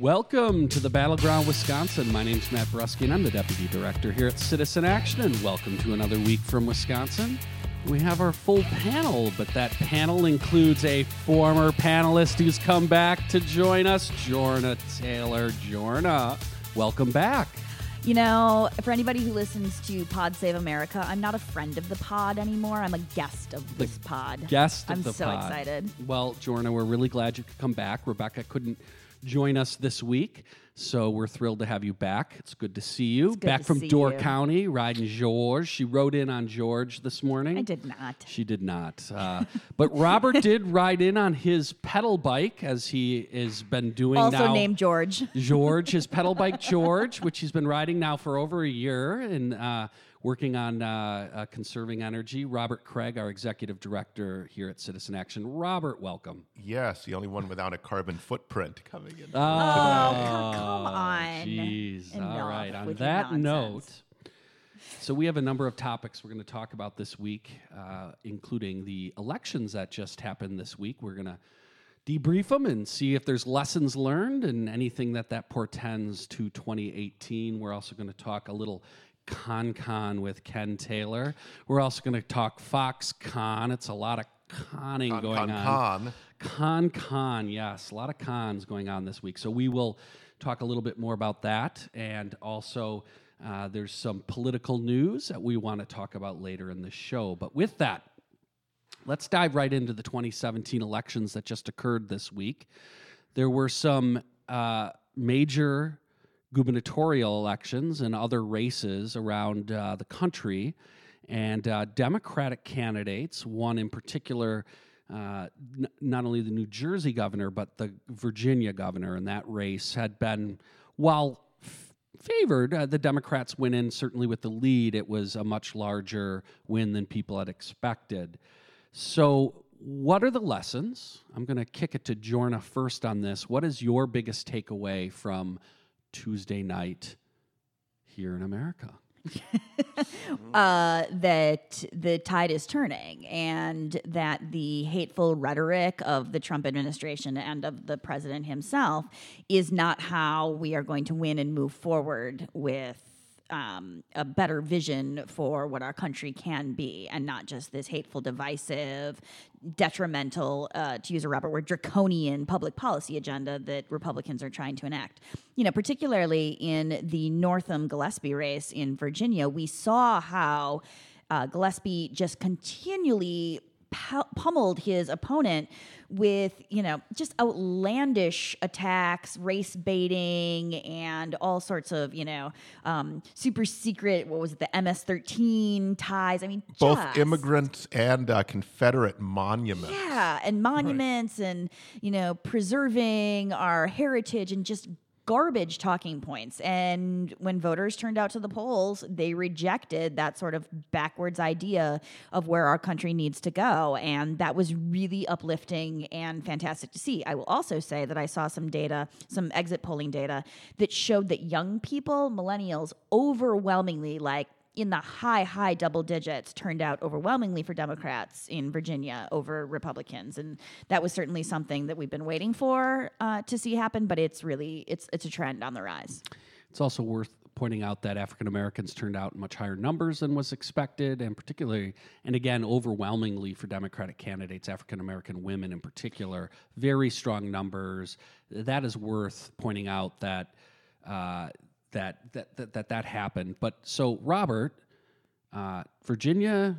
Welcome to the Battleground Wisconsin. My name's Matt Brusky, and I'm the Deputy Director here at Citizen Action, and welcome to another week from Wisconsin. We have our full panel, but that panel includes a former panelist who's come back to join us, Jorna Taylor. Jorna, welcome back. You know, for anybody who listens to Pod Save America, I'm not a friend of the pod anymore. I'm a guest of this pod. Guest of I'm the so pod. excited. Well, Jorna, we're really glad you could come back. Rebecca couldn't join us this week, so we're thrilled to have you back. It's good to see you. back from Door you. County, riding George. She rode in on George this morning. I did not. She did not. Uh, but Robert did ride in on his pedal bike, as he has been doing Also now. named George. George, his pedal bike George, which he's been riding now for over a year and uh, working on uh, uh, conserving energy. Robert Kraig, our executive director here at Citizen Action. Robert, welcome. Yes, the only one without a carbon footprint coming in. Oh, come, come on. Jeez. All Enough right. On with your that note, so we have a number of topics we're going to talk about this week, uh, including the elections that just happened this week. We're going to debrief them and see if there's lessons learned and anything that that portends to 2018. We're also going to talk a little con con with Ken Taylor. We're also going to talk Fox Con. It's a lot of conning Con, going con, on. con. Con con, yes, a lot of cons going on this week. So we will talk a little bit more about that, and also uh, there's some political news that we want to talk about later in the show. But with that, let's dive right into the 2017 elections that just occurred this week. There were some uh, major gubernatorial elections and other races around uh, the country, and uh, Democratic candidates, one in particular, uh, n- not only the New Jersey governor, but the Virginia governor in that race had been, while f- favored, uh, the Democrats went in certainly with the lead. It was a much larger win than people had expected. So, what are the lessons? I'm going to kick it to Jorna first on this. What is your biggest takeaway from Tuesday night here in America? uh, that the tide is turning and that the hateful rhetoric of the Trump administration and of the president himself is not how we are going to win and move forward with. Um, a better vision for what our country can be, and not just this hateful, divisive, detrimental, uh, to use a Robert word, draconian public policy agenda that Republicans are trying to enact. You know, particularly in the Northam Gillespie race in Virginia, we saw how uh, Gillespie just continually pummeled his opponent with you know just outlandish attacks race baiting and all sorts of you know um, super secret what was it the ms13 ties i mean Both just- immigrant and uh, Confederate monuments. yeah, and monuments and you know preserving our heritage and just garbage talking points. And when voters turned out to the polls, they rejected that sort of backwards idea of where our country needs to go, and that was really uplifting and fantastic to see. I will also say that I saw some data, some exit polling data that showed that young people, millennials, overwhelmingly like in the high, high double digits turned out overwhelmingly for Democrats in Virginia over Republicans, and that was certainly something that we've been waiting for uh, to see happen. But it's really it's it's a trend on the rise. It's also worth pointing out that African Americans turned out in much higher numbers than was expected, and particularly, and again, overwhelmingly for Democratic candidates, African American women in particular, very strong numbers. That is worth pointing out that. Uh, that, that that that that happened, but so Robert, uh, Virginia,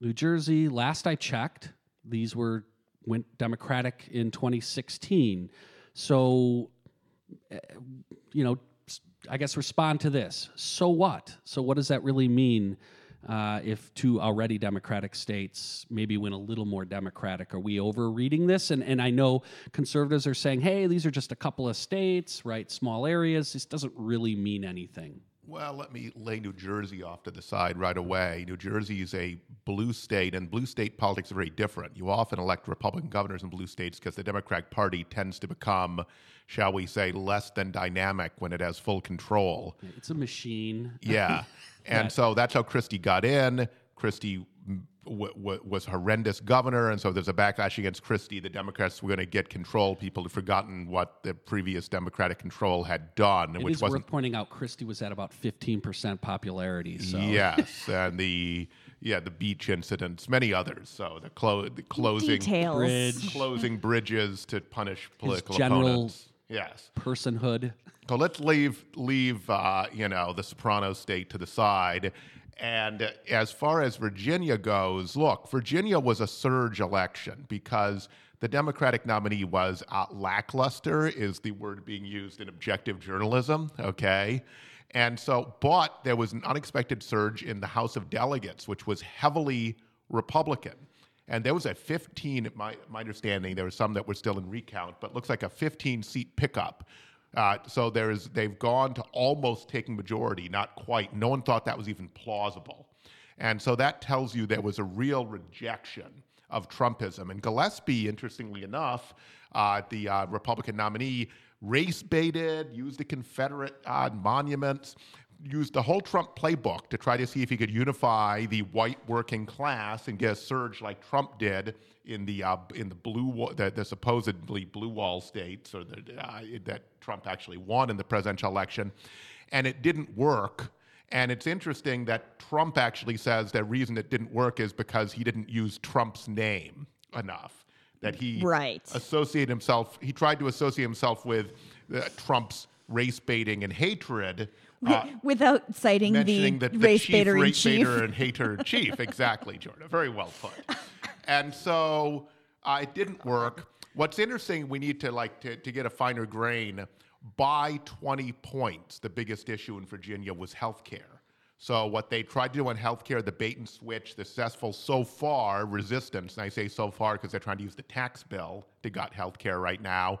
New Jersey. Last I checked, these were went Democratic in 2016. So you know, I guess respond to this. So what? So what does that really mean uh, if two already Democratic states maybe went a little more Democratic? Are we overreading this? And and I know conservatives are saying, hey, these are just a couple of states, right? Small areas. This doesn't really mean anything. Well, let me lay New Jersey off to the side right away. New Jersey is a blue state, and blue state politics are very different. You often elect Republican governors in blue states because the Democratic Party tends to become, shall we say, less than dynamic when it has full control. It's a machine. Yeah. And so that's how Christie got in. Christie w- w- was horrendous governor, and so there's a backlash against Christie. The Democrats were going to get control. People had forgotten what the previous Democratic control had done, It which is wasn't worth pointing out Christie was at about 15% popularity. So Yes, and the yeah the beach incidents, many others. So the, clo- the closing Details. Bridge. closing bridges to punish political general- opponents. Yes. personhood. So let's leave leave uh, you know the Soprano state to the side. And as far as Virginia goes, look, Virginia was a surge election because the Democratic nominee was uh, lackluster, is the word being used in objective journalism. Okay. And so, but there was an unexpected surge in the House of Delegates, which was heavily Republican. And there was a 15, my, my understanding, there were some that were still in recount, but looks like a 15 seat pickup. Uh, so there is, they've gone to almost taking majority, not quite. No one thought that was even plausible. And so that tells you there was a real rejection of Trumpism. And Gillespie, interestingly enough, uh, the uh, Republican nominee, race baited, used the Confederate uh, monuments, used the whole Trump playbook to try to see if he could unify the white working class and get a surge like Trump did in the uh, in the blue the, the supposedly blue wall states or the, uh, that Trump actually won in the presidential election, and it didn't work. And it's interesting that Trump actually says the reason it didn't work is because he didn't use Trump's name enough. That he Right. associate himself. He tried to associate himself with uh, Trump's race baiting and hatred. Uh, Without citing the, the, the race chief baiter race chief. baiter and hater chief. Exactly, Jordan. Very well put. And so uh, it didn't work. What's interesting, we need to like to, to get a finer grain. By 20 points, the biggest issue in Virginia was health care. So what they tried to do on healthcare, the bait and switch, the successful so far resistance, and I say so far because they're trying to use the tax bill to gut healthcare right now,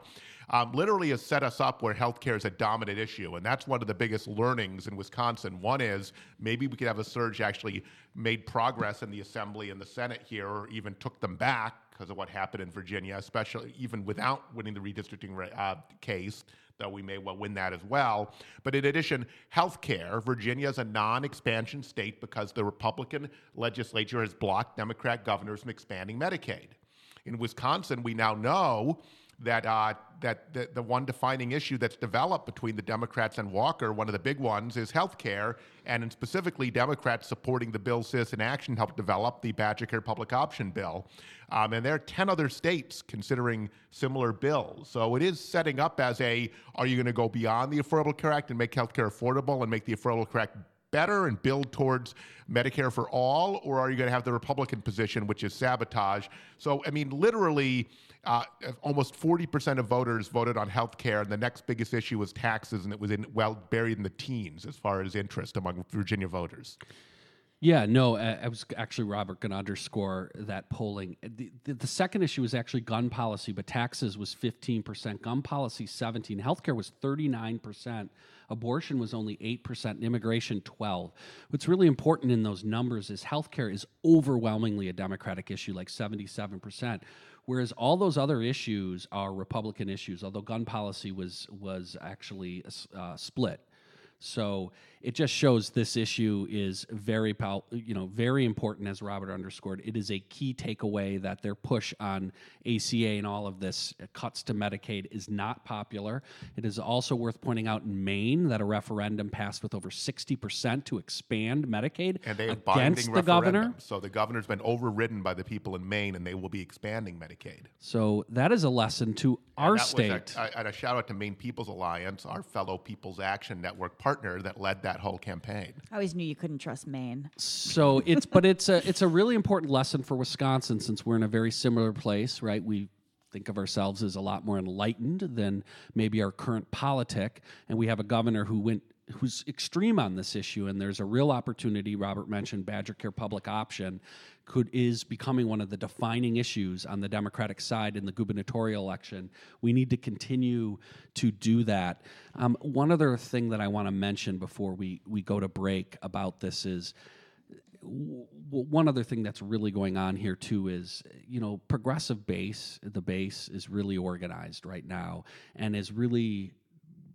um, literally has set us up where healthcare is a dominant issue, and that's one of the biggest learnings in Wisconsin. One is maybe we could have a surge actually made progress in the assembly and the Senate here, or even took them back because of what happened in Virginia, especially even without winning the redistricting uh, case though we may well win that as well. But in addition, healthcare, Virginia is a non expansion state because the Republican legislature has blocked Democrat governors from expanding Medicaid. In Wisconsin, we now know that uh, that the, the one defining issue that's developed between the Democrats and Walker, one of the big ones, is health care, and in specifically Democrats supporting the bill Citizen Action helped develop the BadgerCare Public Option Bill. Um, and there are 10 other states considering similar bills. So it is setting up as a are you going to go beyond the Affordable Care Act and make health care affordable and make the Affordable Care Act better and build towards Medicare for all, or are you going to have the Republican position, which is sabotage? So, I mean, literally, uh, almost 40% of voters voted on health care, and the next biggest issue was taxes, and it was in, well buried in the teens as far as interest among Virginia voters. Yeah, no, I, I was actually Robert going to underscore that polling. The, the, the second issue was actually gun policy, but taxes was 15%, gun policy 17, healthcare was 39%, abortion was only 8%, and immigration 12. What's really important in those numbers is healthcare is overwhelmingly a Democratic issue, like 77%. Whereas all those other issues are Republican issues, although gun policy was was actually uh, split. So it just shows this issue is very, pal- you know, very important, as Robert underscored. It is a key takeaway that their push on ACA and all of this uh, cuts to Medicaid is not popular. It is also worth pointing out in Maine that a referendum passed with over sixty percent to expand Medicaid And they against the governor. So the governor's been overridden by the people in Maine, and they will be expanding Medicaid. So that is a lesson to our And state. A, and a shout out to Maine People's Alliance, our fellow People's Action Network partner that led that whole campaign. I always knew you couldn't trust Maine. So it's but it's a it's a really important lesson for Wisconsin since we're in a very similar place, right? We think of ourselves as a lot more enlightened than maybe our current politic, and we have a governor who went who's extreme on this issue and there's a real opportunity robert mentioned badger care public option could is becoming one of the defining issues on the democratic side in the gubernatorial election. We need to continue to do that. Um, one other thing that i want to mention before we we go to break about this is one other thing that's really going on here too is you know progressive base the base is really organized right now and is really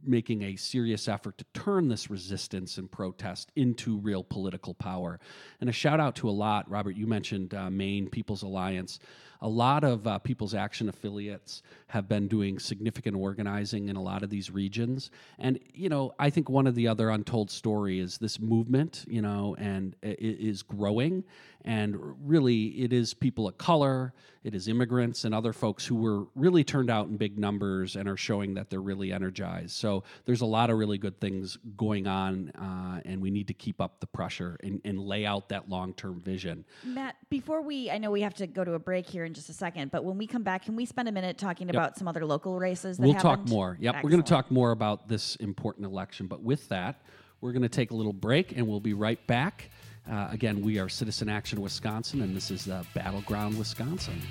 making a serious effort to turn this resistance and protest into real political power. And a shout out to a lot, Robert, you mentioned uh, Maine People's Alliance. A lot of uh, People's Action affiliates have been doing significant organizing in a lot of these regions. And, you know, I think one of the other untold story is this movement, you know, and it is growing. And really, it is people of color, it is immigrants and other folks who were really turned out in big numbers and are showing that they're really energized. So there's a lot of really good things going on, uh, and we need to keep up the pressure and, and lay out that long term vision. Matt, before we, I know we have to go to a break here in just a second, but when we come back, can we spend a minute talking yep. about some other local races? That we'll happened? talk more. Yep, Excellent. we're going to talk more about this important election. But with that, we're going to take a little break, and we'll be right back. Uh, again, we are Citizen Action Wisconsin, and this is uh, Battleground Wisconsin.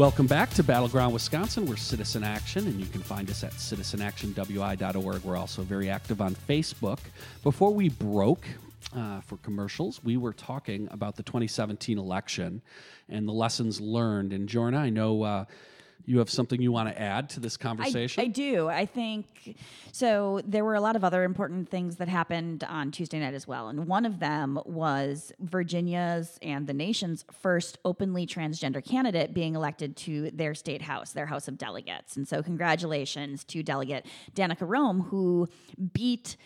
Welcome back to Battleground Wisconsin. We're Citizen Action, and you can find us at citizenactionwi.org. We're also very active on Facebook. Before we broke, uh, for commercials, we were talking about the 2017 election and the lessons learned. And Jorna, I know uh, you have something you want to add to this conversation? I, I, do. I think so. There were a lot of other important things that happened on Tuesday night as well. And one of them was Virginia's and the nation's first openly transgender candidate being elected to their state house, their House of Delegates. And so, congratulations to Delegate Danica Roem, who beat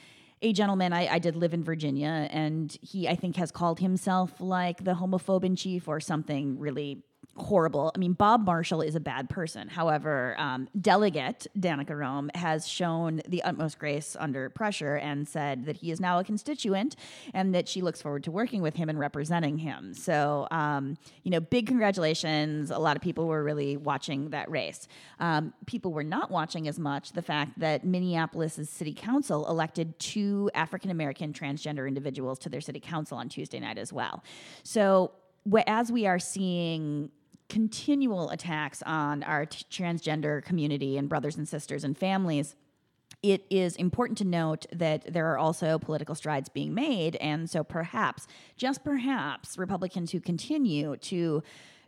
a gentleman I, I, did live in Virginia, and he I think has called himself like the homophobe in chief or something really horrible. I mean, Bob Marshall is a bad person. However, um, Delegate Danica Roem has shown the utmost grace under pressure and said that he is now a constituent and that she looks forward to working with him and representing him. So, um, you know, big congratulations. A lot of people were really watching that race. Um, people were not watching as much the fact that Minneapolis's city council elected two African American transgender individuals to their city council on Tuesday night as well. So, as we are seeing continual attacks on our t- transgender community and brothers and sisters and families it is important to note that there are also political strides being made. And so perhaps, just perhaps, Republicans who continue to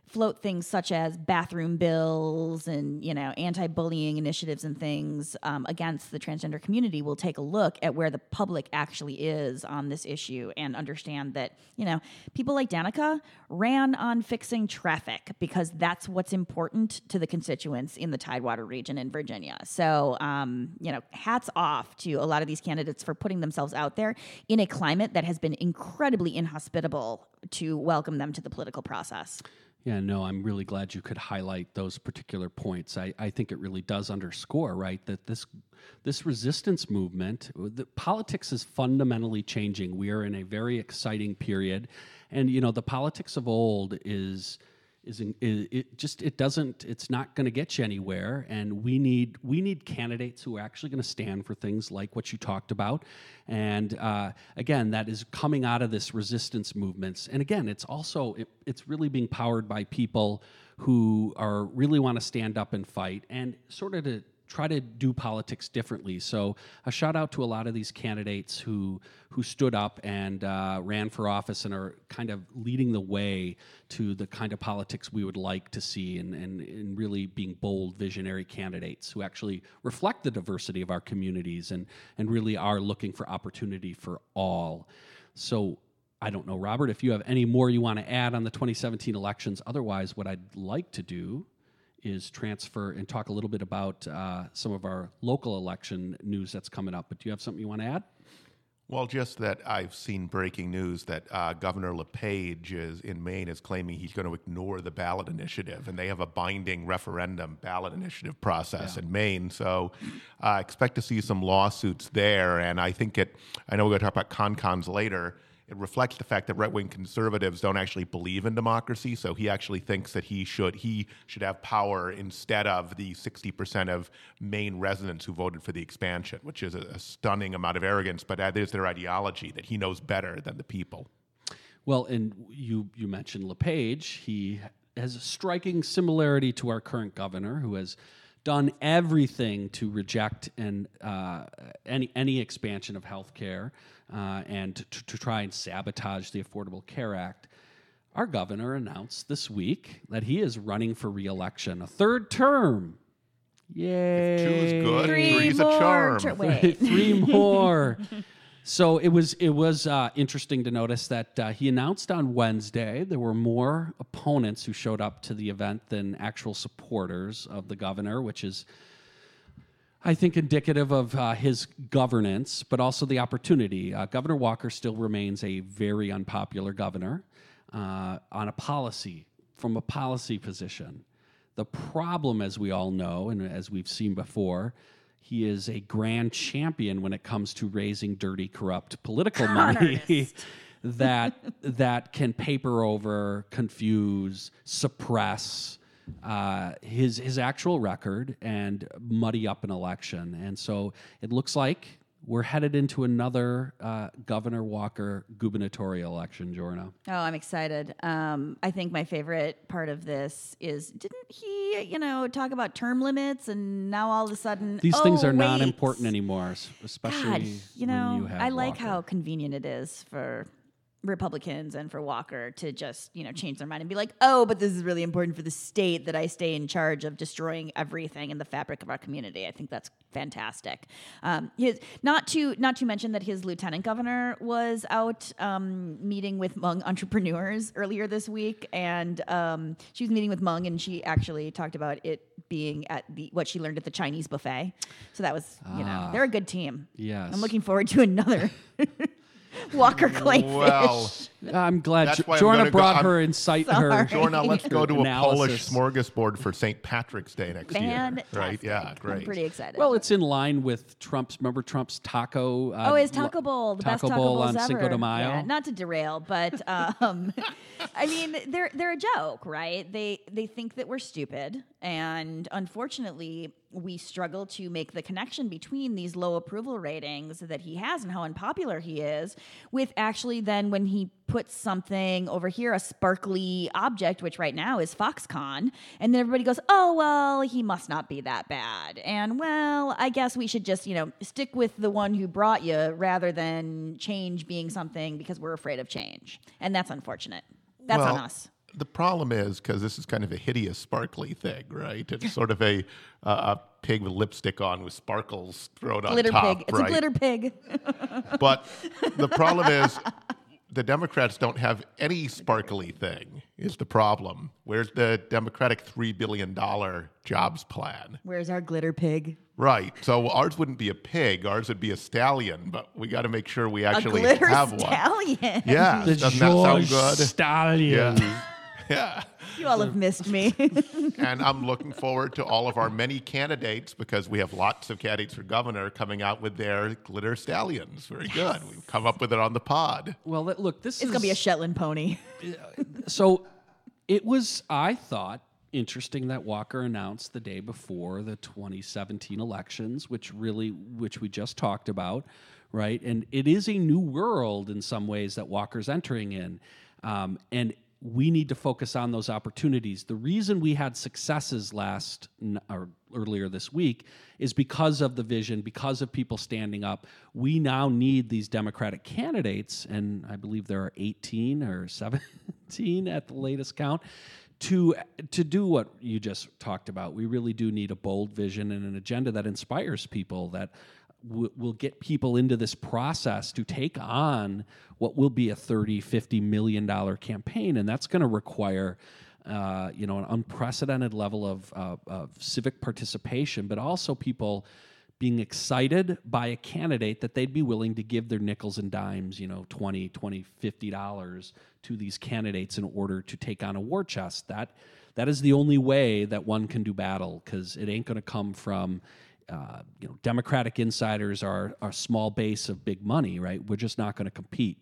float things such as bathroom bills and you know anti-bullying initiatives and things um, against the transgender community. Will take a look at where the public actually is on this issue and understand that you know people like danica ran on fixing traffic because that's what's important to the constituents in the tidewater region in virginia. So um, you know hats off to a lot of these candidates for putting themselves out there in a climate that has been incredibly inhospitable to welcome them to the political process yeah, no, I'm really glad you could highlight those particular points. I, I think it really does underscore, right, that this this resistance movement, the politics is fundamentally changing. We are in a very exciting period, and you know the politics of old is is, it just it doesn't it's not going to get you anywhere. And we need we need candidates who are actually going to stand for things like what you talked about. And uh, again that is coming out of this resistance movements. And again it's also it, it's really being powered by people who are really want to stand up and fight. And sort of to try to do politics differently. So a shout out to a lot of these candidates who who stood up and uh, ran for office and are kind of leading the way to the kind of politics we would like to see and, and, and really being bold visionary candidates who actually reflect the diversity of our communities and, and really are looking for opportunity for all. So I don't know, Robert, if you have any more you want to add on the 2017 elections. Otherwise, what I'd like to do is transfer and talk a little bit about uh, some of our local election news that's coming up. But do you have something you want to add? Well, just that I've seen breaking news that uh, Governor LePage is in Maine is claiming he's going to ignore the ballot initiative, and they have a binding referendum ballot initiative process yeah. in Maine. So, I uh, expect to see some lawsuits there. And I think it. I know we're going to talk about con-cons later it reflects the fact that right wing conservatives don't actually believe in democracy. So he actually thinks that he should he should have power instead of the 60% of Maine residents who voted for the expansion, which is a, a stunning amount of arrogance. But that is their ideology that he knows better than the people. Well, and you you mentioned LePage. He has a striking similarity to our current governor, who has done everything to reject and uh, any any expansion of health care uh, and to, to, try and sabotage the Affordable Care Act. our governor announced this week that he is running for reelection, a third term. Yay! Two's good. Three Three's more a charm. ter- wait. three more. So it was it was uh, interesting to notice that uh, he announced on Wednesday there were more opponents who showed up to the event than actual supporters of the governor, which is I think indicative of uh, his governance, but also the opportunity. Uh, governor Walker still remains a very unpopular governor uh, on a policy, from a policy position. The problem, as we all know, and as we've seen before, he is a grand champion when it comes to raising dirty, corrupt political money that that can paper over, confuse, suppress uh, his his actual record and muddy up an election. And so it looks like we're headed into another uh, Governor Walker gubernatorial election, Jorna. Oh, I'm excited. Um, I think my favorite part of this is didn't he, you know, talk about term limits and now all of a sudden These things oh, are not important anymore, especially God, you know, you I like Walker. how convenient it is for Republicans and for Walker to just, you know, change their mind and be like, "Oh, but this is really important for the state that I stay in charge of destroying everything in the fabric of our community." I think that's fantastic. Um, his not to not to mention that his lieutenant governor was out um, meeting with Hmong entrepreneurs earlier this week, and um, she was meeting with Hmong, and she actually talked about it being at the what she learned at the Chinese buffet. So that was, you know, Ah. they're a good team. Yes. I'm looking forward to another Walker Kleefisch. Well, I'm glad That's why I'm Jorna gonna go- brought I'm- her insight her. Sorry. Jorna, let's go to a Polish Analysis. smorgasbord for St. Patrick's Day next year. Right? Yeah, great. I'm pretty excited. Well, it's in line with Trump's. Remember Trump's taco? Uh, Oh, his Taco Bowl, the Taco best Taco Bowl Bowls on ever. Cinco de Mayo. Yeah, not to derail, but um, I mean, they're they're a joke, right? They they think that we're stupid, and unfortunately, we struggle to make the connection between these low approval ratings that he has and how unpopular he is, with actually then when he puts something over here, a sparkly object, which right now is Foxconn, and then everybody goes, "Oh well, he must not be that bad," and well, I guess we should just you know stick with the one who brought you rather than change being something because we're afraid of change, and that's unfortunate. That's well, on us. The problem is because this is kind of a hideous, sparkly thing, right? It's sort of a uh, a pig with lipstick on with sparkles thrown Glitter on top, pig. It's right? a glitter pig. But the problem is the Democrats don't have any sparkly thing. Is the problem? Where's the Democratic three billion dollar jobs plan? Where's our glitter pig? Right. So ours wouldn't be a pig. Ours would be a stallion. But we got to make sure we A actually glitter have one. stallion. Yeah. The Doesn't that sound good? Stallion. Yeah. Yeah. You all have missed me. and I'm looking forward to all of our many candidates because we have lots of candidates for governor coming out with their glitter stallions. Very good. We've come up with it on the pod. Well, look, this it's is gonna be a Shetland pony. so it was i thought interesting that walker announced the day before the 2017 elections which really which we just talked about right and it is a new world in some ways that walker's entering in um, and we need to focus on those opportunities. The reason we had successes last or earlier this week is because of the vision because of people standing up. We now need these democratic candidates and i believe there are 18 or 17 at the latest count to to do what you just talked about. We really do need a bold vision and an agenda that inspires people that w- will get people into this process to take on what will be a 30 50 million dollar campaign. And that's going to require uh, you know an unprecedented level of, uh, of civic participation but also people being excited by a candidate that they'd be willing to give their nickels and dimes you know 20 20 50 dollars to these candidates in order to take on a war chest. That that is the only way that one can do battle because it ain't going to come from uh, you know democratic insiders are a small base of big money right we're just not going to compete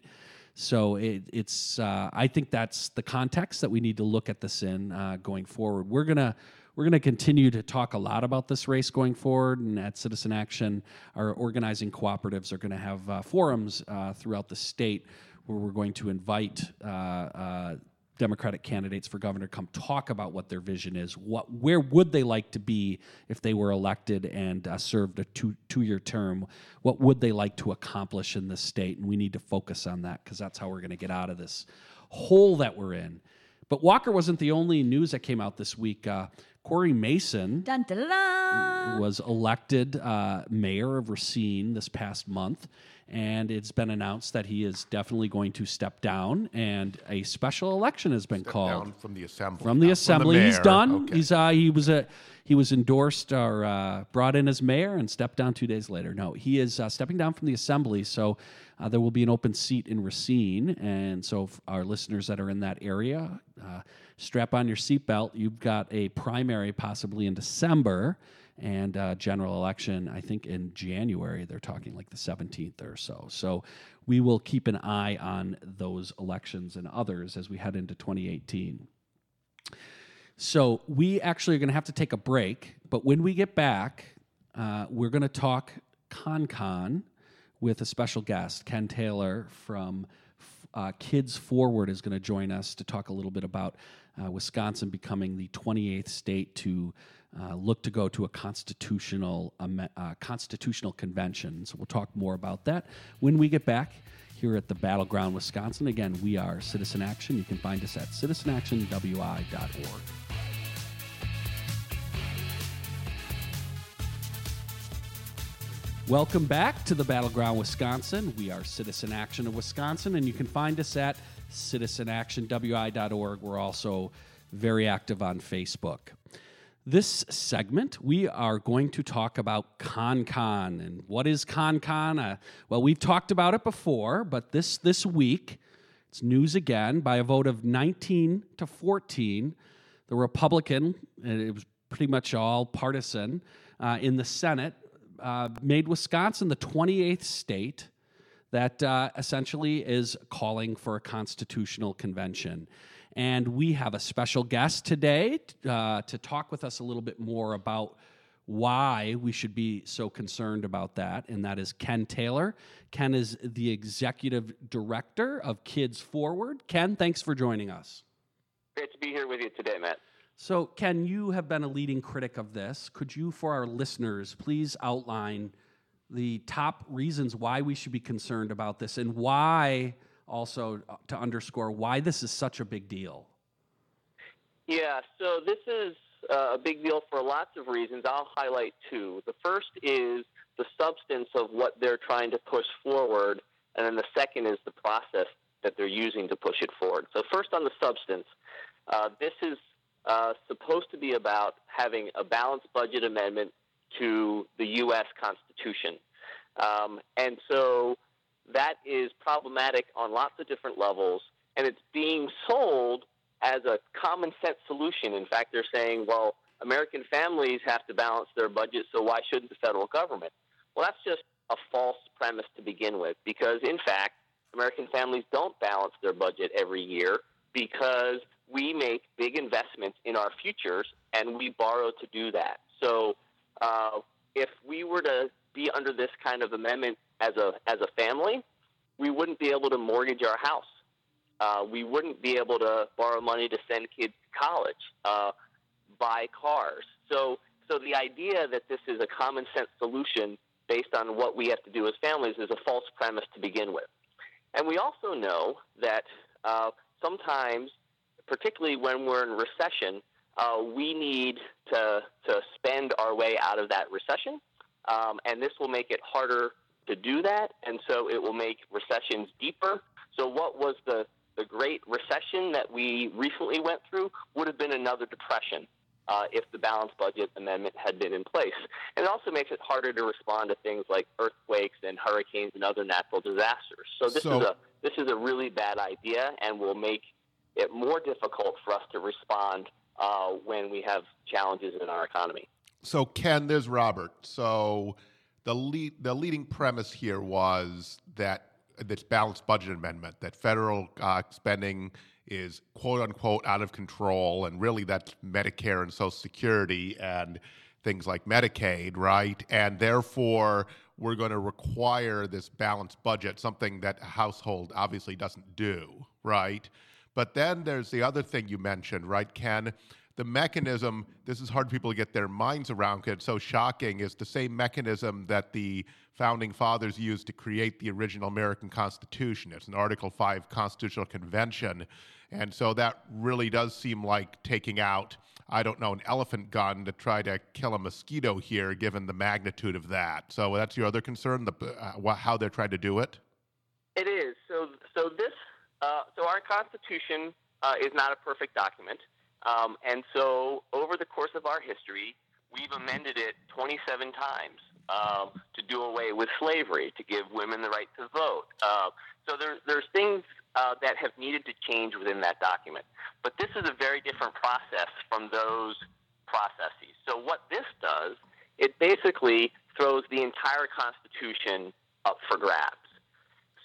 so it, it's uh, I think that's the context that we need to look at this in uh, going forward. We're gonna we're gonna continue to talk a lot about this race going forward, and at Citizen Action, our organizing cooperatives are going to have uh, forums uh, throughout the state where we're going to invite. Uh, uh, Democratic candidates for governor come talk about what their vision is. What, where would they like to be if they were elected and uh, served a two two year term? What would they like to accomplish in this state? And we need to focus on that because that's how we're going to get out of this hole that we're in. But Walker wasn't the only news that came out this week. Uh, Cory Mason Dun, dun, dun, dun. was elected uh, mayor of Racine this past month, and it's been announced that he is definitely going to step down, and a special election has been called Down from the assembly. from the not assembly. He's done. Okay. He's uh, he was a he was endorsed or uh, brought in as mayor and stepped down two days later. No, he is uh, stepping down from the assembly. So uh, there will be an open seat in Racine, and so our listeners that are in that area, uh, strap on your seatbelt. You've got a primary possibly in December. And uh, general election, I think in January, they're talking like the 17th or so. So we will keep an eye on those elections and others as we head into 2018. So we actually are going to have to take a break, but when we get back, uh, we're going to talk ConCon with a special guest, Ken Taylor from uh, Kids Forward is going to join us to talk a little bit about uh, Wisconsin becoming the 28th state to uh, look to go to a constitutional uh, constitutional convention. So we'll talk more about that when we get back here at the Battleground, Wisconsin. Again, we are Citizen Action. You can find us at citizenactionwi.org. Welcome back to the Battleground Wisconsin. We are Citizen Action of Wisconsin, and you can find us at citizenactionwi.org. We're also very active on Facebook. This segment, we are going to talk about ConCon. And what is ConCon? Uh, well, we've talked about it before, but this, this week, it's news again by a vote of 19 to 14. The Republican, and it was pretty much all partisan, uh, in the Senate uh, made Wisconsin the 28th state that uh, essentially is calling for a constitutional convention. And we have a special guest today uh, to talk with us a little bit more about why we should be so concerned about that, and that is Ken Taylor. Ken is the executive director of Kids Forward. Ken, thanks for joining us. Great to be here with you today, Matt. So, Ken, you have been a leading critic of this. Could you, for our listeners, please outline the top reasons why we should be concerned about this and why, also, uh, to underscore why this is such a big deal? Yeah, so this is uh, a big deal for lots of reasons. I'll highlight two. The first is the substance of what they're trying to push forward, and then the second is the process that they're using to push it forward. So, first on the substance, uh, this is uh, supposed to be about having a balanced budget amendment to the U.S. Constitution. Um, and so that is problematic on lots of different levels, and it's being sold as a common sense solution. In fact, they're saying, well, American families have to balance their budget, so why shouldn't the federal government? Well, that's just a false premise to begin with, because in fact, American families don't balance their budget every year because we make big investments in our futures and we borrow to do that. So, uh, if we were to be under this kind of amendment as a as a family, we wouldn't be able to mortgage our house. Uh, we wouldn't be able to borrow money to send kids to college, uh, buy cars. So, so the idea that this is a common sense solution based on what we have to do as families is a false premise to begin with. And we also know that uh, sometimes, particularly when we're in recession, uh, we need to, to spend our way out of that recession. Um, and this will make it harder to do that. And so it will make recessions deeper. So, what was the, the Great Recession that we recently went through would have been another depression. Uh, if the balanced budget amendment had been in place. And it also makes it harder to respond to things like earthquakes and hurricanes and other natural disasters. So this So- is a this is a really bad idea and will make it more difficult for us to respond uh, when we have challenges in our economy. So Ken, there's Robert. So the lead, the leading premise here was that this balanced budget amendment that federal uh, spending is quote unquote out of control, and really that's Medicare and Social Security and things like Medicaid, right? And therefore, we're going to require this balanced budget, something that a household obviously doesn't do, right? But then there's the other thing you mentioned, right, Ken? The mechanism, this is hard for people to get their minds around because it's so shocking, is the same mechanism that the founding fathers used to create the original American Constitution. It's an Article 5 constitutional convention. And so that really does seem like taking out, I don't know, an elephant gun to try to kill a mosquito here, given the magnitude of that. So that's your other concern, the, uh, how they're trying to do it? It is. So, so this, uh, so our Constitution uh, is not a perfect document. Um, and so over the course of our history, we've amended it 27 times um, to do away with slavery, to give women the right to vote. Uh, so there, there's things uh, that have needed to change within that document. But this is a very different process from those processes. So what this does, it basically throws the entire Constitution up for grabs.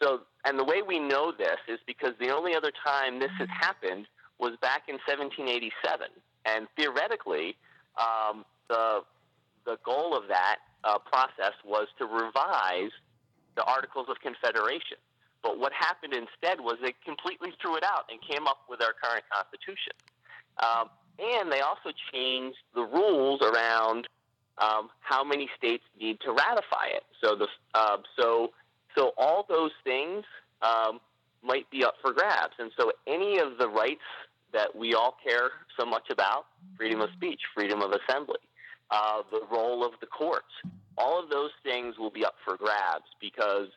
So, and the way we know this is because the only other time this has happened was back in 1787, and theoretically, um, the the goal of that uh, process was to revise the Articles of Confederation. But what happened instead was they completely threw it out and came up with our current Constitution. Um, and they also changed the rules around um, how many states need to ratify it. So the uh, so so all those things um, might be up for grabs. And so any of the rights that we all care so much about freedom of speech, freedom of assembly, uh, the role of the courts. All of those things will be up for grabs because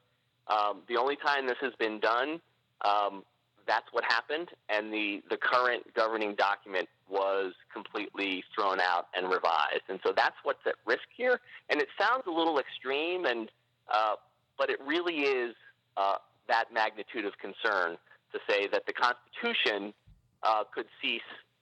um, the only time this has been done, um, that's what happened, and the, the current governing document was completely thrown out and revised. And so that's what's at risk here. And it sounds a little extreme, and uh, but it really is uh, that magnitude of concern to say that the Constitution uh, could cease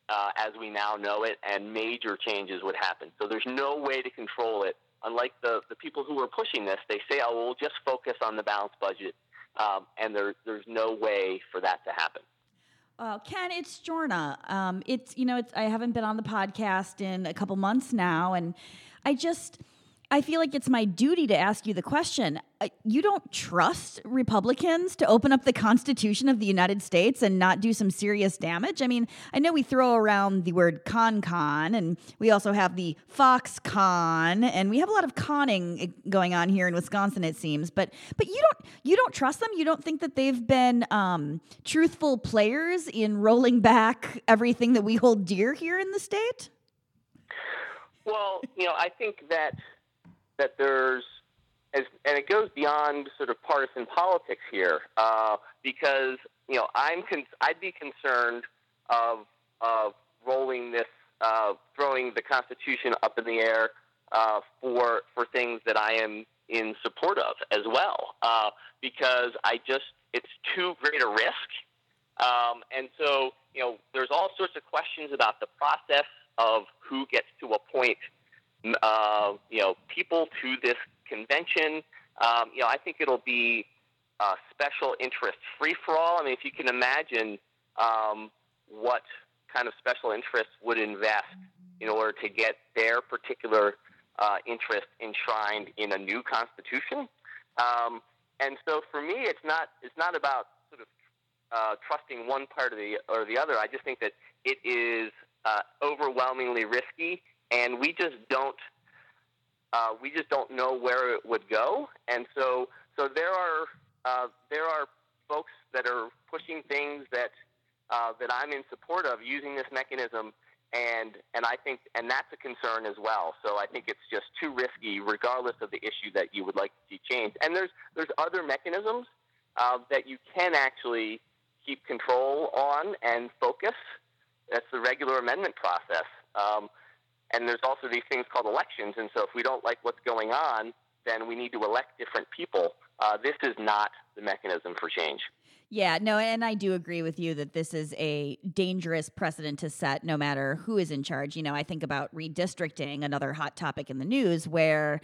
uh, as we now know it, and major changes would happen. So there's no way to control it. Unlike the, the people who are pushing this, they say, oh, we'll just focus on the balanced budget. Um, and there, there's no way for that to happen. Uh, Ken, it's Jorna. Um, it's you know, it's, I haven't been on the podcast in a couple months now, and I just I feel like it's my duty to ask you the question. Uh, you don't trust Republicans to open up the Constitution of the United States and not do some serious damage? I mean, I know we throw around the word con con, and we also have the Fox con, and we have a lot of conning eh, going on here in Wisconsin, it seems. But but you don't you don't trust them. You don't think that they've been um, truthful players in rolling back everything that we hold dear here in the state. Well, you know, I think that that there's, as, and it goes beyond sort of partisan politics here, uh, because you know I'm con- I'd be concerned of of rolling this, uh, throwing the Constitution up in the air uh, for for things that I am in support of as well, uh, because I just it's too great a risk, um, and so you know there's all sorts of questions about the process of who gets to appoint uh, you know, people to this convention. Um, you know, I think it'll be a special interest free for all. I mean, if you can imagine um, what kind of special interests would invest in order to get their particular uh, interest enshrined in a new constitution. Um, and so, for me, it's not it's not about sort of uh, trusting one part of the or the other. I just think that it is uh, overwhelmingly risky and we just don't uh, we just don't know where it would go. And so so there are uh, there are folks that are pushing things that uh, that I'm in support of using this mechanism. And and I think and that's a concern as well. So I think it's just too risky, regardless of the issue that you would like to see changed. And there's there's other mechanisms uh, that you can actually keep control on and focus. That's the regular amendment process. Um, and there's also these things called elections. And so if we don't like what's going on, then we need to elect different people. Uh, this is not the mechanism for change. Yeah, no, and I do agree with you that this is a dangerous precedent to set no matter who is in charge. You know, I think about redistricting, another hot topic in the news, where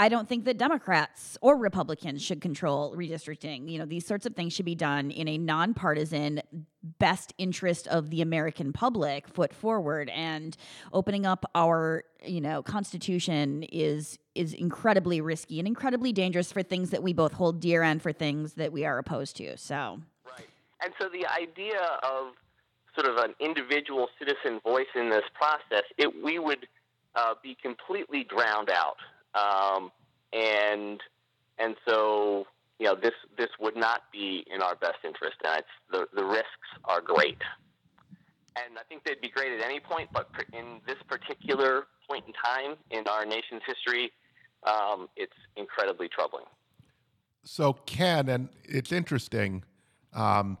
I don't think that Democrats or Republicans should control redistricting. You know, these sorts of things should be done in a nonpartisan, best interest of the American public foot forward. And opening up our, you know, Constitution is is incredibly risky and incredibly dangerous for things that we both hold dear and for things that we are opposed to. So. Right. and so the idea of sort of an individual citizen voice in this process, it we would uh, be completely drowned out, um, and and so you know this this would not be in our best interest, and the the risks are great. And I think they'd be great at any point, but in this particular point in time in our nation's history, um, it's incredibly troubling. So, Ken, and it's interesting. Um,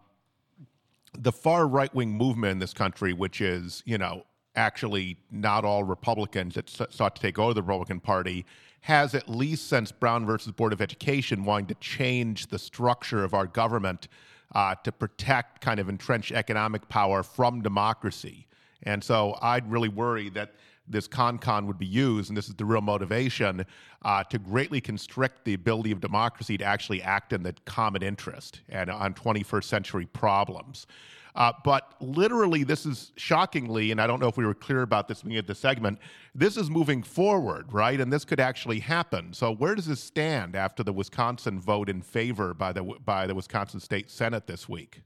the far right wing movement in this country, which is, you know, actually not all Republicans that sought to take over the Republican Party, has at least since Brown versus Board of Education wanting to change the structure of our government uh, to protect kind of entrenched economic power from democracy. And so I'd really worry that this con-con would be used, and this is the real motivation, uh, to greatly constrict the ability of democracy to actually act in the common interest and on 21st century problems. Uh, but literally, this is shockingly, and I don't know if we were clear about this beginning of the segment, this is moving forward, right? And this could actually happen. So, where does this stand after the Wisconsin vote in favor by the by the Wisconsin State Senate this week?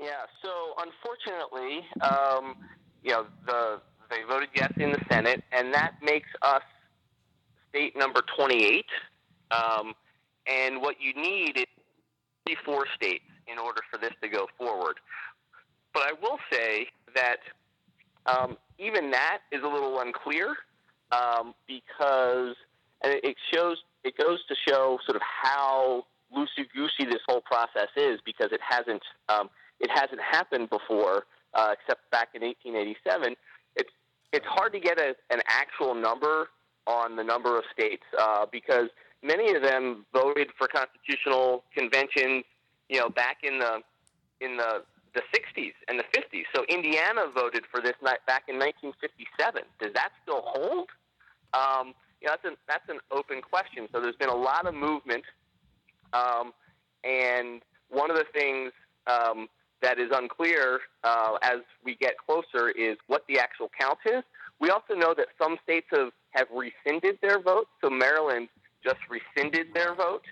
Yeah. So, unfortunately, um, you know, the they voted yes in the Senate, and that makes us state number 28. Um, and what you need is 34 states in order for this to go forward. But I will say that um, even that is a little unclear um, because it shows it goes to show sort of how loosey goosey this whole process is because it hasn't um, it hasn't happened before uh, except back in 1887 it's hard to get a, an actual number on the number of states uh, because many of them voted for constitutional conventions, you know, back in the in the the 60s and the 50s. So Indiana voted for this back in 1957. Does that still hold? Um, you know, that's an that's an open question. So there's been a lot of movement, um, and one of the things um, that is unclear uh, as we get closer is what the actual count is. We also know that some states have, have rescinded their vote. So Maryland just rescinded their vote.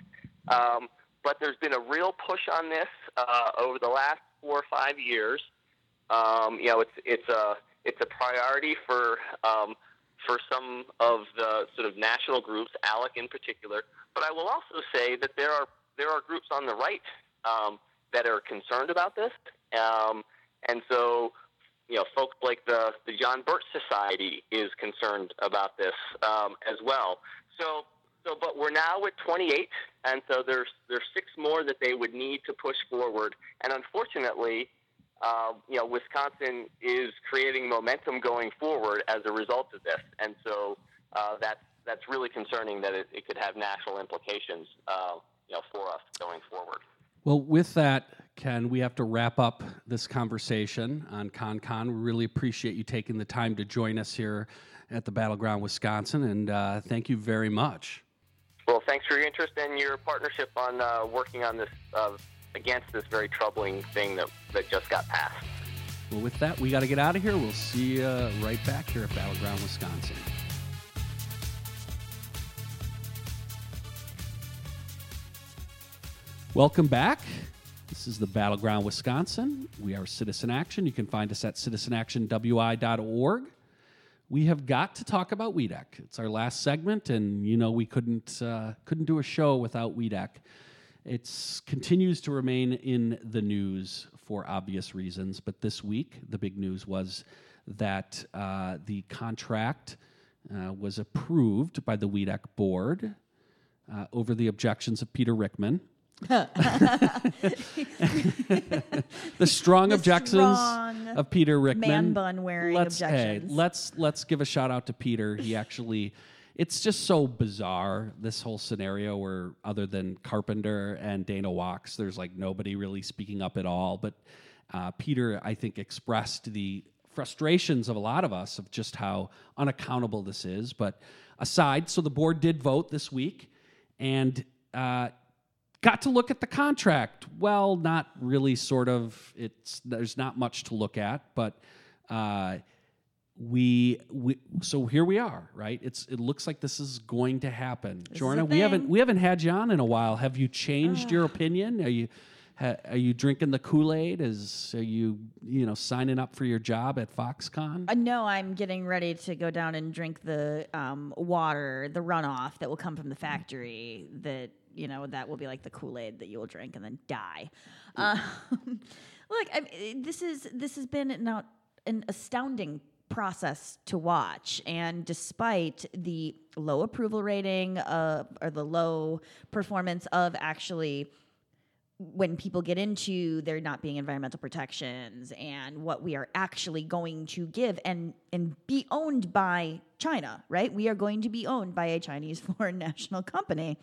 Um, but there's been a real push on this uh, over the last four or five years. Um, you know, it's it's a it's a priority for um, for some of the sort of national groups, ALEC in particular. But I will also say that there are there are groups on the right um, that are concerned about this. Um, and so, you know, folks like the, the John Birch Society is concerned about this um, as well. So, so, but we're now at 28, and so there's there's six more that they would need to push forward. And unfortunately, uh, you know, Wisconsin is creating momentum going forward as a result of this, and so uh, that's that's really concerning that it, it could have national implications, uh, you know, for us going forward. Well, with that, Ken, we have to wrap up this conversation on ConCon. We really appreciate you taking the time to join us here at the Battleground Wisconsin, and uh, thank you very much. Your interest and your partnership on uh, working on this uh, against this very troubling thing that, that just got passed. Well, with that, we got to get out of here. We'll see you right back here at Battleground Wisconsin. Welcome back. This is the Battleground Wisconsin. We are Citizen Action. You can find us at citizenactionwi.org. We have got to talk about WEDC. It's our last segment, and you know we couldn't uh, couldn't do a show without WEDC. It continues to remain in the news for obvious reasons, but this week the big news was that uh, the contract uh, was approved by the WEDC board uh, over the objections of Peter Rickman the strong the objections strong of Peter Rickman. Man bun wearing let's, objections. Hey, let's let's give a shout out to Peter. He actually it's just so bizarre this whole scenario where other than Carpenter and Dana Wachs, there's like nobody really speaking up at all. But uh, Peter, I think, expressed the frustrations of a lot of us of just how unaccountable this is. But aside, so the board did vote this week, and uh, got to look at the contract. Well, not really. Sort of. It's there's not much to look at, but uh, we we so here we are. Right. It's it looks like this is going to happen. This Jorna, we haven't we haven't had you on in a while. Have you changed your opinion? Are you Ha, are you drinking the Kool Aid? Is are you you know signing up for your job at Foxconn? Uh, no, I'm getting ready to go down and drink the um, water, the runoff that will come from the factory. That you know that will be like the Kool Aid that you will drink and then die. Um, look, I this is this has been an, an astounding process to watch, and despite the low approval rating uh, or the low performance of actually when people get into there not being environmental protections and what we are actually going to give and and be owned by China, right? We are going to be owned by a Chinese foreign national company.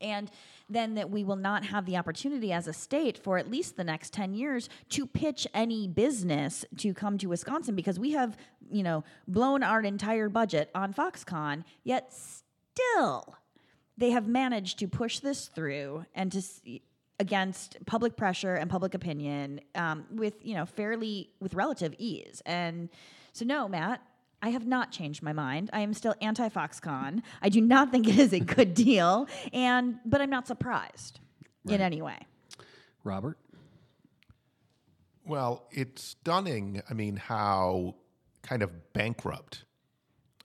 And then that we will not have the opportunity as a state for at least the next 10 years to pitch any business to come to Wisconsin because we have, you know, blown our entire budget on Foxconn, yet still they have managed to push this through and to s- against public pressure and public opinion um, with you know fairly with relative ease. And so no matt i have not changed my mind i am still anti-foxconn i do not think it is a good deal and but i'm not surprised in any way Robert, Well, it's stunning. I mean, how kind of bankrupt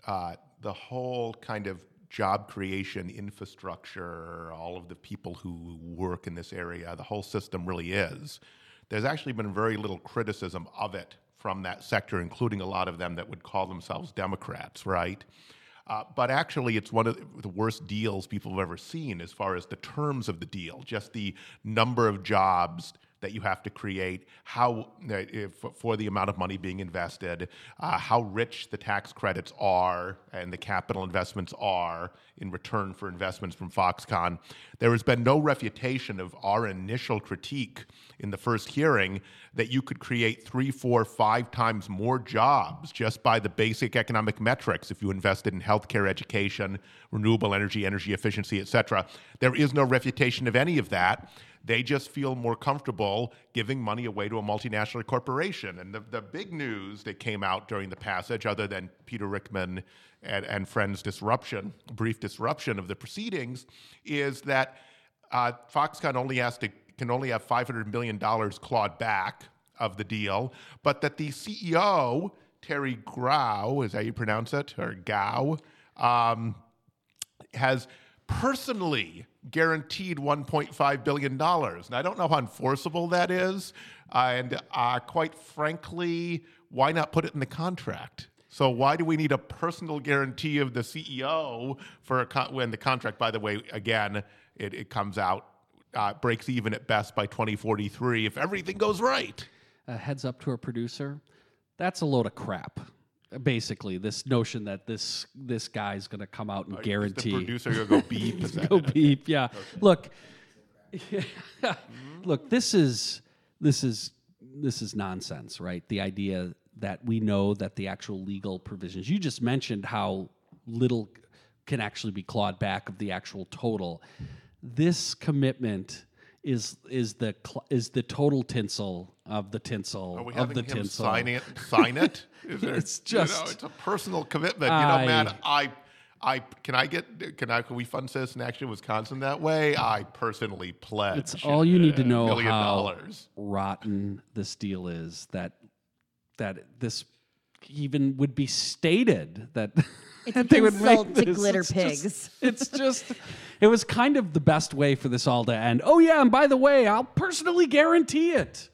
uh, the whole kind of job creation infrastructure, all of the people who work in this area, the whole system really is. There's actually been very little criticism of it from that sector, including a lot of them that would call themselves Democrats, right? Uh, but actually, it's one of the worst deals people have ever seen as far as the terms of the deal, just the number of jobs that you have to create, how uh, if, for the amount of money being invested, uh, how rich the tax credits are and the capital investments are in return for investments from Foxconn. There has been no refutation of our initial critique in the first hearing that you could create three, four, five times more jobs just by the basic economic metrics if you invested in healthcare, education, renewable energy, energy efficiency, et cetera. There is no refutation of any of that. They just feel more comfortable giving money away to a multinational corporation. And the, the big news that came out during the passage, other than Peter Rickman and, and friends' disruption, brief disruption of the proceedings, is that uh, Foxconn only has to can only have $500 million clawed back of the deal, but that the CEO, Terry Grau, is how you pronounce it, or Gao, um, has personally guaranteed $1.5 billion. And I don't know how enforceable that is. and uh, quite frankly, why not put it in the contract? So why do we need a personal guarantee of the CEO for a con- when the contract, by the way, again, it, it comes out, uh, breaks even at best by 2043 if everything goes right. uh, heads up to our producer. That's a load of crap. Basically, this notion that this this guy's going to come out and guarantee The producer will go beep. Is go beep. Yeah. Look, look. This is this is this is nonsense, right? The idea that we know that the actual legal provisions. You just mentioned how little can actually be clawed back of the actual total. This commitment is is the cl- is the total tinsel of the tinsel Are we of having the him tinsel. sign it? Sign it? Is there- It's you know, just- it's a personal commitment. You know, man, I- I, I can I get can I can we fund Citizen Action Wisconsin that way? I personally pledge. It's all you need to know how dollars. rotten this deal is. That that this even would be stated that, that they would make to this. glitter It's just- pigs. it's just it was kind of the best way for this all to end. Oh yeah, and by the way, I'll personally guarantee it.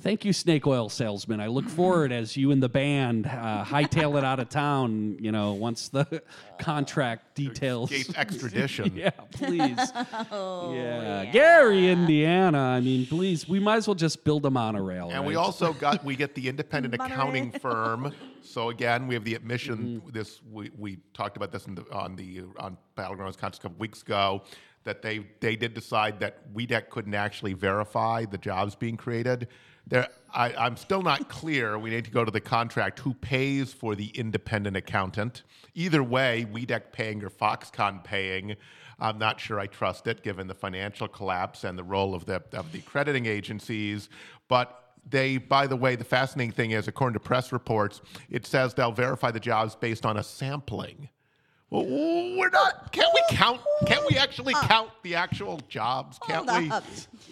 Thank you, snake oil salesman. I look forward as you and the band uh, hightail it out of town. You know, once the contract details. Extradition. Yeah, please. yeah. Gary, Indiana. I mean, please, we might as well just build a monorail. And we also got we get the independent accounting firm. So again, we have the admission. Mm-hmm. This we, we talked about this in the, on the on Battlegrounds Wisconsin a couple weeks ago. That they they did decide that WEDEC couldn't actually verify the jobs being created. There, I, I'm still not clear. We need to go to the contract. Who pays for the independent accountant? Either way, WEDEC paying or Foxconn paying. I'm not sure I trust it, given the financial collapse and the role of the of the accrediting agencies. But they, by the way, the fascinating thing is, according to press reports, it says they'll verify the jobs based on a sampling, we're not. Can't we count? Can't we actually count the actual jobs? Can't Hold we? up.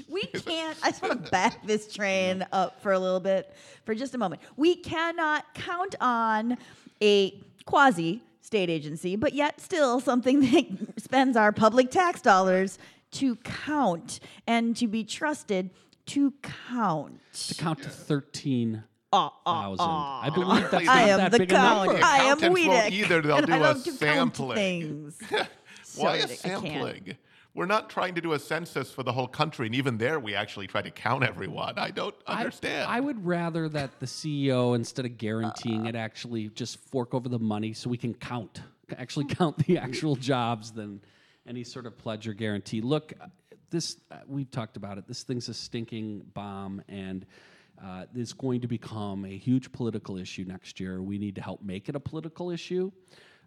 We can't. I just want to back this train up for a little bit, for just a moment. We cannot count on a quasi state agency, but yet still something that spends our public tax dollars to count and to be trusted to count. To count to thirteen Uh, thousand. I believe that's not I am that the big a count. number. I am Accountants Weedick. either. They'll and do I a love to count sampling. things. Why Sorry, a I sampling? We're not trying to do a census for the whole country, and even there, we actually try to count everyone. I don't understand. I, would rather that the CEO, instead of guaranteeing Uh. it, actually just fork over the money so we can count, actually count the actual jobs than any sort of pledge or guarantee. Look, uh, this uh, we've talked about it. This thing's a stinking bomb, and uh, it's going to become a huge political issue next year. We need to help make it a political issue.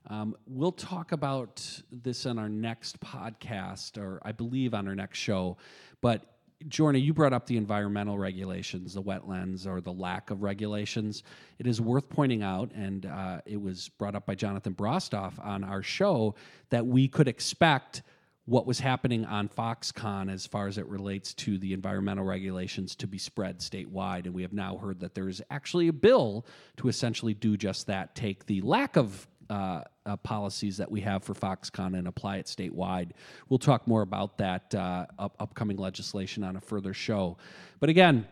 Um, we'll talk about this on our next podcast, or I believe on our next show. But Jorna, you brought up the environmental regulations, the wetlands, or the lack of regulations. It is worth pointing out, and uh, it was brought up by Jonathan Brostoff on our show, that we could expect what was happening on Foxconn as far as it relates to the environmental regulations to be spread statewide. And we have now heard that there is actually a bill to essentially do just that take the lack of uh, uh, policies that we have for Foxconn and apply it statewide. We'll talk more about that uh, up- upcoming legislation on a further show. But again,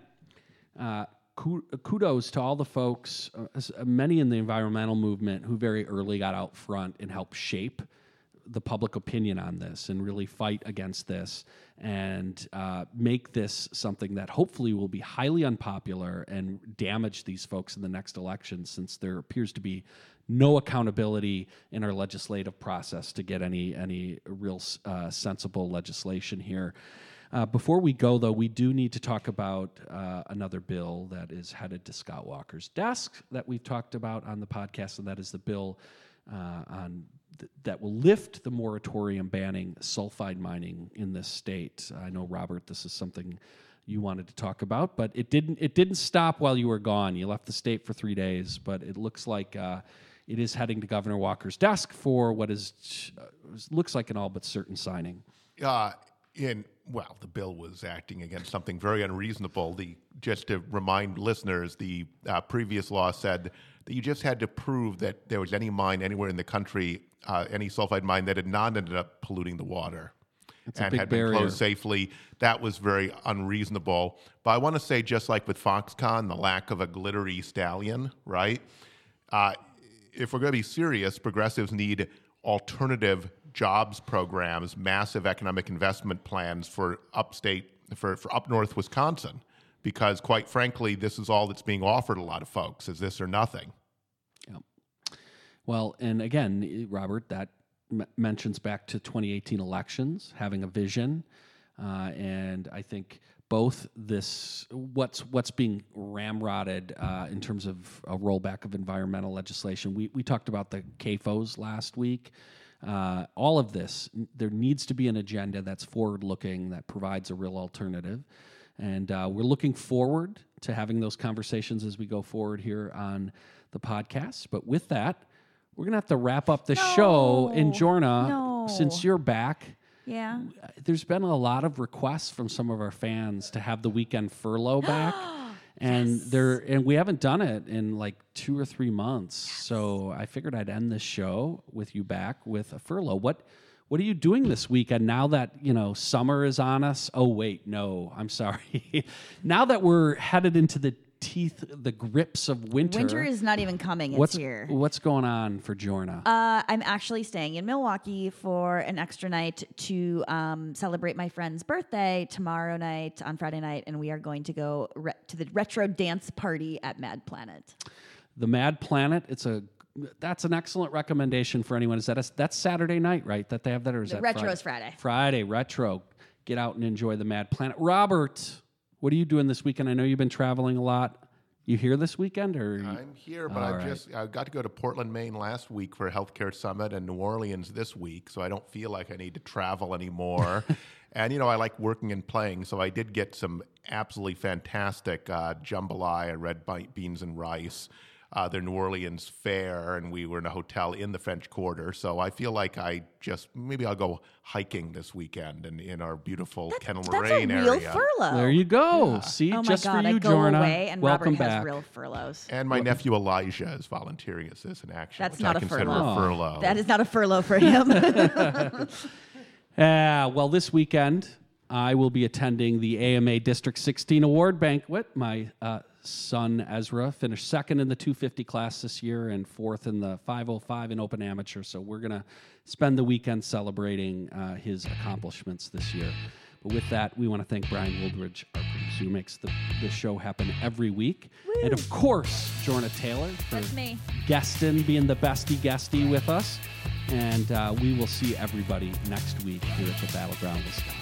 uh, kudos to all the folks, uh, many in the environmental movement who very early got out front and helped shape the public opinion on this and really fight against this and uh, make this something that hopefully will be highly unpopular and damage these folks in the next election since there appears to be no accountability in our legislative process to get any any real uh, sensible legislation here. Uh, before we go, though, we do need to talk about uh, another bill that is headed to Scott Walker's desk that we've talked about on the podcast, and that is the bill uh, on th- that will lift the moratorium banning sulfide mining in this state. I know, Robert, this is something you wanted to talk about, but it didn't. It didn't stop while you were gone. You left the state for three days, but it looks like. Uh, it is heading to Governor Walker's desk for what is uh, looks like an all but certain signing. uh, in well, the bill was acting against something very unreasonable. The just to remind listeners, the uh, previous law said you just had to prove that there was any mine anywhere in the country, uh, any sulfide mine that had not ended up polluting the water. a and had been barrier. closed safely. That was very unreasonable. But I want to say, just like with Foxconn, the lack of a glittery stallion, right? Uh, if we're going to be serious, progressives need alternative jobs programs, massive economic investment plans for upstate, for, for up north Wisconsin, because quite frankly, this is all that's being offered a lot of folks is this or nothing. Well, and again, eh, Robert, that m- mentions back to 2018 elections, having a vision, uh, and I think both this what's what's being ramrodded uh, in terms of a rollback of environmental legislation. We we talked about the CAFOs last week. Uh, all of this, there needs to be an agenda that's forward looking that provides a real alternative. And uh, we're looking forward to having those conversations as we go forward here on the podcast. But with that, we're going to have to wrap up the show. And Jorna, No. since you're back, Yeah. there's been a lot of requests from some of our fans to have the weekend furlough back. And there and we haven't done it in like two or three months. So I figured I'd end this show with you back with a furlough. What what are you doing this weekend now that, you know, summer is on us? Oh wait, no, I'm sorry. now that we're headed into the teeth, the grips of winter. Winter is not even coming. It's what's here. what's going on for Jorna? Uh, I'm actually staying in Milwaukee for an extra night to um, celebrate my friend's birthday tomorrow night on Friday night, and we are going to go re- to the retro dance party at Mad Planet. The Mad Planet. It's a that's an excellent recommendation for anyone. Is that a, that's Saturday night, right? That they have that, or is The that retro Friday? is Friday. Friday retro. Get out and enjoy the Mad Planet. Robert, what are you doing this weekend? I know you've been traveling a lot. You here this weekend, or I'm here, but I right. just I got to go to Portland, Maine last week for a healthcare summit, and New Orleans this week. So I don't feel like I need to travel anymore. and you know, I like working and playing, so I did get some absolutely fantastic uh, jambalaya, red beans and rice. Uh, their New Orleans fair, and we were in a hotel in the French Quarter. So I feel like I just maybe I'll go hiking this weekend in, in our beautiful Kettle That's a Moraine real area. furlough. There you go. See, Oh just god, for you, I go Jorna. away and Welcome Robert back. has real furloughs. And my nephew Elijah is volunteering as citizen action. That's not I a consider furlough. a furlough. That is not a furlough for him. Uh, well, this weekend I will be attending the AMA District 16 Award Banquet. My uh, son Ezra finished second in the 250 class this year and fourth in the 505 in open amateur. So we're going to spend the weekend celebrating uh, his accomplishments this year. But with that, we want to thank Brian Woldridge, our producer, who makes the, the show happen every week. And of course, Jorna Taylor for guesting, being the bestie guestie with us. And uh, we will see everybody next week here at the Battleground Wisconsin.